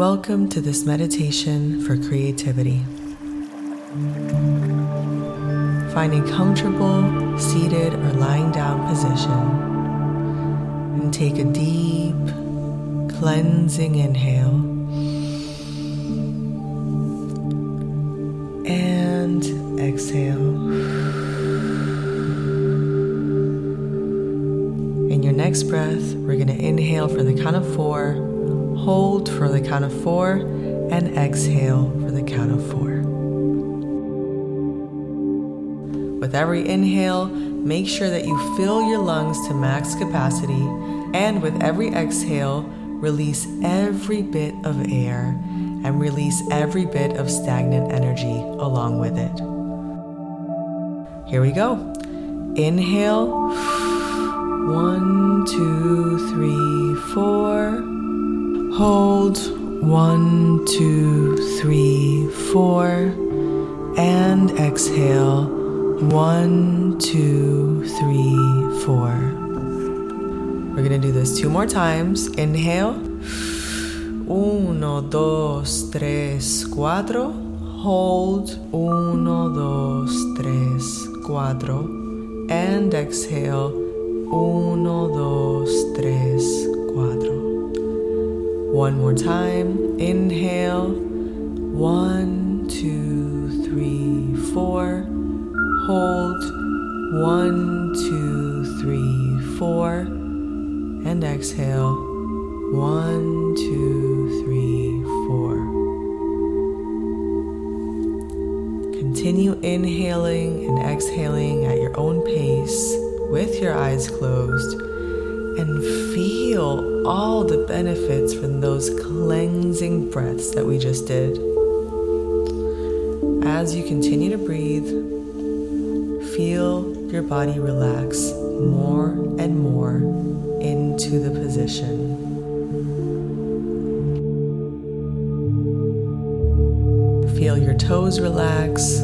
Welcome to this meditation for creativity. Find a comfortable seated or lying down position and take a deep, cleansing inhale and exhale. In your next breath, we're going to inhale for the count of four hold for the count of four, and exhale for the count of four. With every inhale, make sure that you fill your lungs to max capacity, and with every exhale, release every bit of air and release every bit of stagnant energy along with it. Here we go. Inhale. One, two, three, four. Hold one, two, three, four, and exhale one, two, three, four. We're gonna do this two more times. Inhale. Uno, dos, tres, cuatro. Hold. Uno, dos, tres, cuatro. And exhale. Uno, dos, tres, cuatro. One more time. Inhale. One, two, three, four. Hold. One, two, three, four. And exhale. One, two, three, four. Continue inhaling and exhaling at your own pace with your eyes closed and feel all the benefits from those cleansing breaths that we just did. As you continue to breathe, feel your body relax more and more into the position. Feel your toes relax,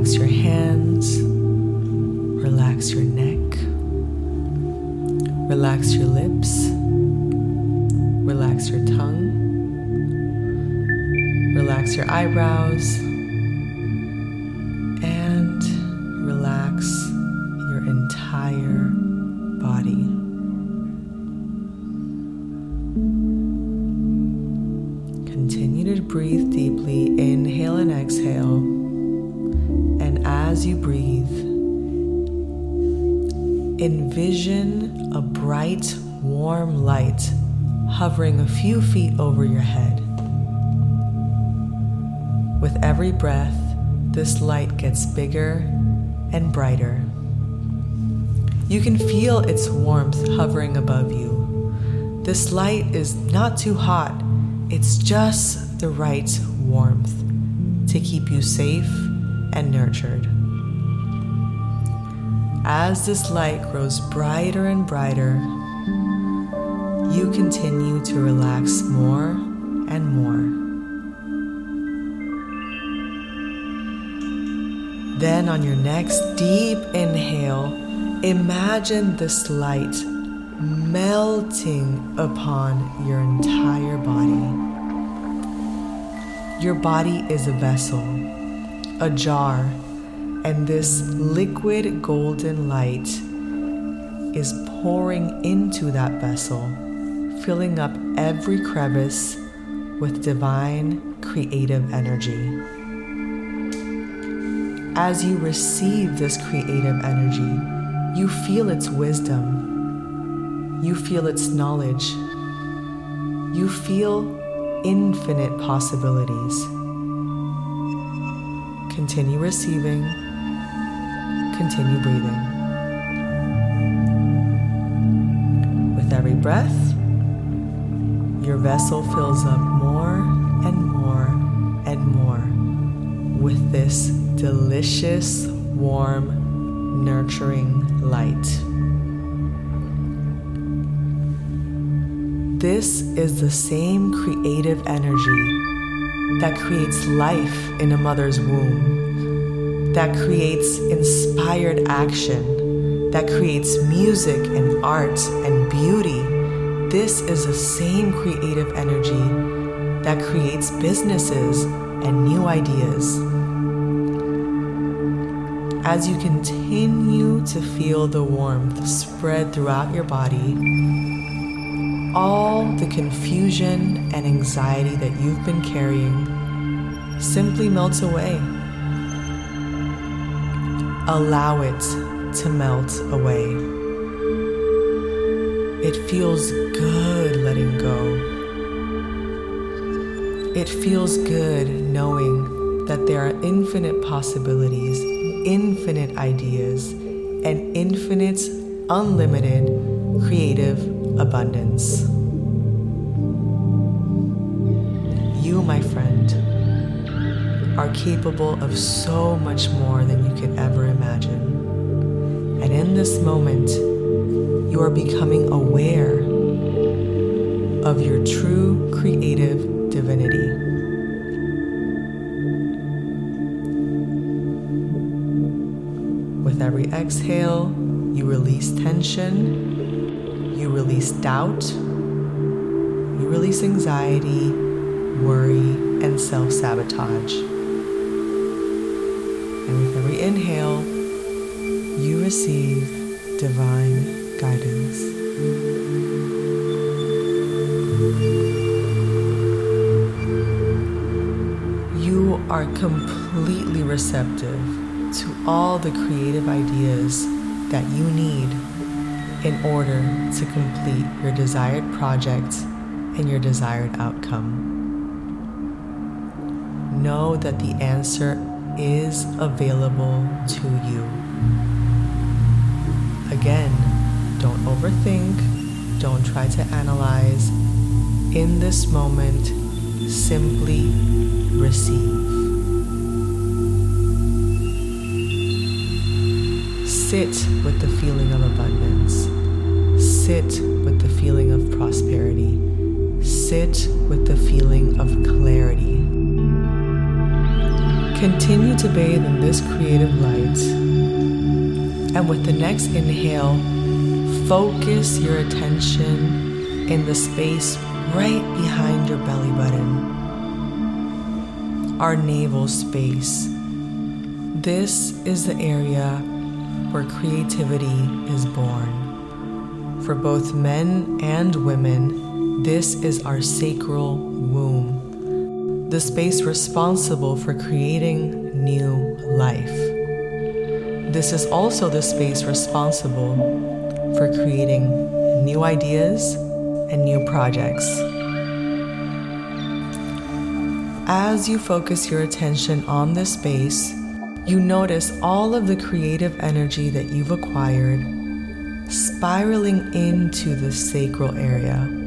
Relax your hands, relax your neck, relax your lips, relax your tongue. Relax your eyebrows. And relax your entire body. Continue to breathe deeply, inhale and exhale. As you breathe, envision a bright, warm light hovering a few feet over your head. With every breath, this light gets bigger and brighter. You can feel its warmth hovering above you. This light is not too hot, it's just the right warmth to keep you safe and nurtured. As this light grows brighter and brighter, you continue to relax more and more. Then, on your next deep inhale, imagine this light melting upon your entire body. Your body is a vessel, a jar, and this liquid golden light is pouring into that vessel, filling up every crevice with divine creative energy. As you receive this creative energy, you feel its wisdom, you feel its knowledge, you feel infinite possibilities. Continue receiving, continue breathing. With every breath, your vessel fills up more and more and more with this delicious, warm, nurturing light. This is the same creative energy that creates life in a mother's womb, that creates inspired action, that creates music and art and beauty. This is the same creative energy that creates businesses and new ideas. As you continue to feel the warmth spread throughout your body, all the confusion and anxiety that you've been carrying simply melts away. Allow it to melt away. It feels good letting go. It feels good knowing that there are infinite possibilities, infinite ideas, and infinite, unlimited creative abundance. You, my friend, are capable of so much more than you could ever imagine. And in this moment, you are becoming aware of your true creative divinity. With every exhale, you release tension you release doubt, you release anxiety, worry, and self sabotage. And with every inhale, you receive divine guidance. You are completely receptive to all the creative ideas that you need in order to complete your desired project and your desired outcome. Know that the answer is available to you. Again, don't overthink, don't try to analyze. In this moment, simply receive. Sit with the feeling of abundance. Sit with the feeling of prosperity. Sit with the feeling of clarity. Continue to bathe in this creative light. And with the next inhale, focus your attention in the space right behind your belly button, our navel space. This is the area where creativity is born. For both men and women, this is our sacral womb, the space responsible for creating new life. This is also the space responsible for creating new ideas and new projects. As you focus your attention on this space, you notice all of the creative energy that you've acquired spiraling into the sacral area.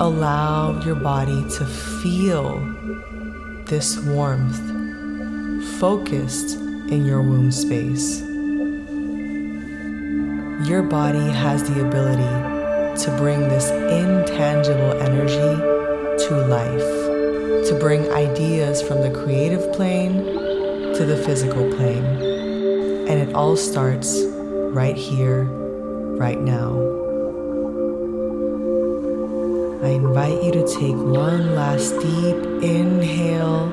Allow your body to feel this warmth focused in your womb space. Your body has the ability to bring this intangible energy to life to bring ideas from the creative plane to the physical plane. And it all starts right here, right now. I invite you to take one last deep inhale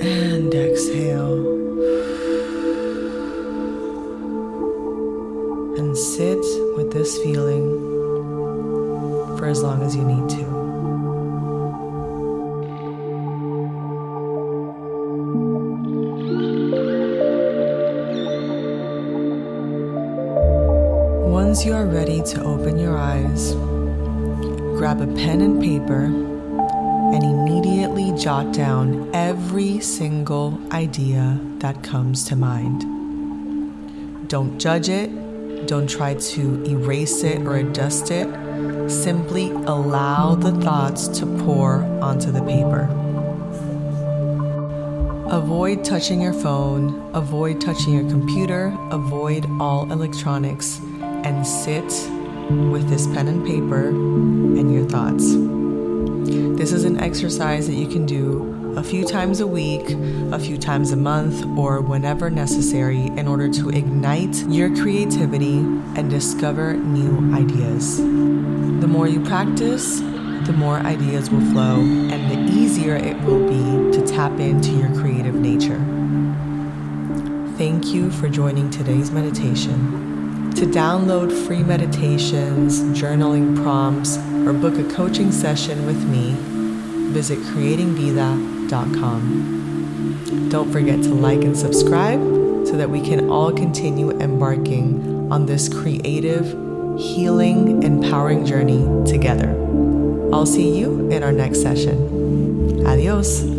and exhale. And sit with this feeling for as long as you need to. Once you are ready to open your eyes, grab a pen and paper and immediately jot down every single idea that comes to mind. Don't judge it, don't try to erase it or adjust it. Simply allow the thoughts to pour onto the paper. Avoid touching your phone, avoid touching your computer, avoid all electronics, and sit with this pen and paper and your thoughts. This is an exercise that you can do a few times a week, a few times a month, or whenever necessary in order to ignite your creativity and discover new ideas. The more you practice, the more ideas will flow and the easier it will be to tap into your creative nature. Thank you for joining today's meditation. To download free meditations, journaling prompts, or book a coaching session with me, visit creatingvida.com. Don't forget to like and subscribe so that we can all continue embarking on this creative, healing, empowering journey together. I'll see you in our next session. Adios.